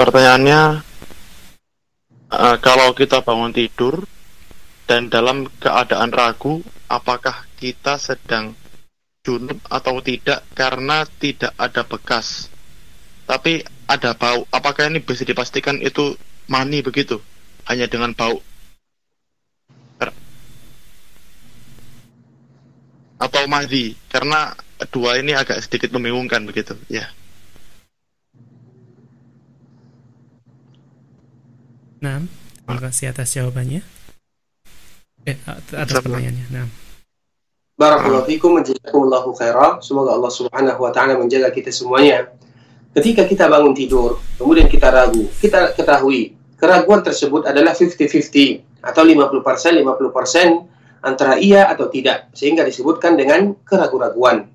pertanyaannya uh, kalau kita bangun tidur dan dalam keadaan ragu apakah kita sedang junub atau tidak? Karena tidak ada bekas. Tapi ada bau. Apakah ini bisa dipastikan itu mani begitu? Hanya dengan bau? Atau madhi karena dua ini agak sedikit membingungkan begitu. Ya Nah, terima kasih atas jawabannya. Eh, atas pertanyaannya. Nah. Barakallahu fikum jazakumullahu khairah. Semoga Allah Subhanahu wa taala menjaga kita semuanya. Ketika kita bangun tidur, kemudian kita ragu, kita ketahui keraguan tersebut adalah 50-50 atau 50% 50% antara iya atau tidak sehingga disebutkan dengan keraguan-raguan.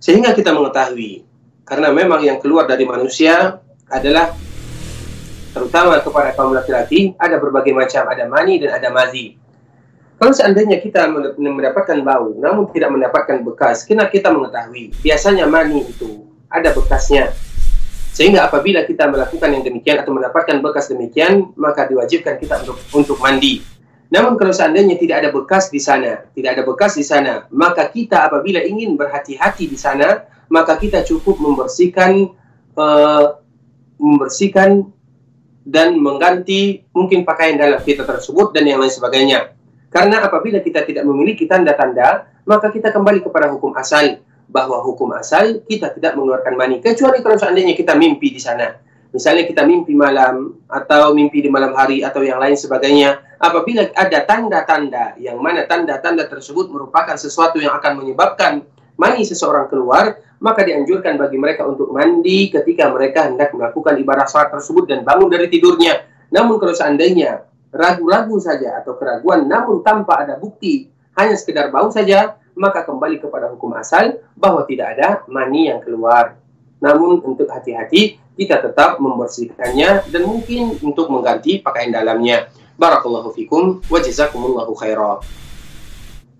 Sehingga kita mengetahui karena memang yang keluar dari manusia adalah terutama kepada kaum laki-laki ada berbagai macam ada mani dan ada mazi. Kalau seandainya kita mendapatkan bau namun tidak mendapatkan bekas kena kita mengetahui biasanya mani itu ada bekasnya. Sehingga apabila kita melakukan yang demikian atau mendapatkan bekas demikian maka diwajibkan kita untuk untuk mandi. Namun kalau seandainya tidak ada bekas di sana tidak ada bekas di sana maka kita apabila ingin berhati-hati di sana maka kita cukup membersihkan uh, membersihkan dan mengganti mungkin pakaian dalam kita tersebut dan yang lain sebagainya. Karena apabila kita tidak memiliki tanda-tanda, maka kita kembali kepada hukum asal bahwa hukum asal kita tidak mengeluarkan mani kecuali kalau seandainya kita mimpi di sana. Misalnya kita mimpi malam atau mimpi di malam hari atau yang lain sebagainya. Apabila ada tanda-tanda yang mana tanda-tanda tersebut merupakan sesuatu yang akan menyebabkan mani seseorang keluar, maka dianjurkan bagi mereka untuk mandi ketika mereka hendak melakukan ibadah sholat tersebut dan bangun dari tidurnya. Namun kalau seandainya ragu-ragu saja atau keraguan namun tanpa ada bukti, hanya sekedar bau saja, maka kembali kepada hukum asal bahwa tidak ada mani yang keluar. Namun untuk hati-hati, kita tetap membersihkannya dan mungkin untuk mengganti pakaian dalamnya. Barakallahu fikum wa jazakumullahu khairan.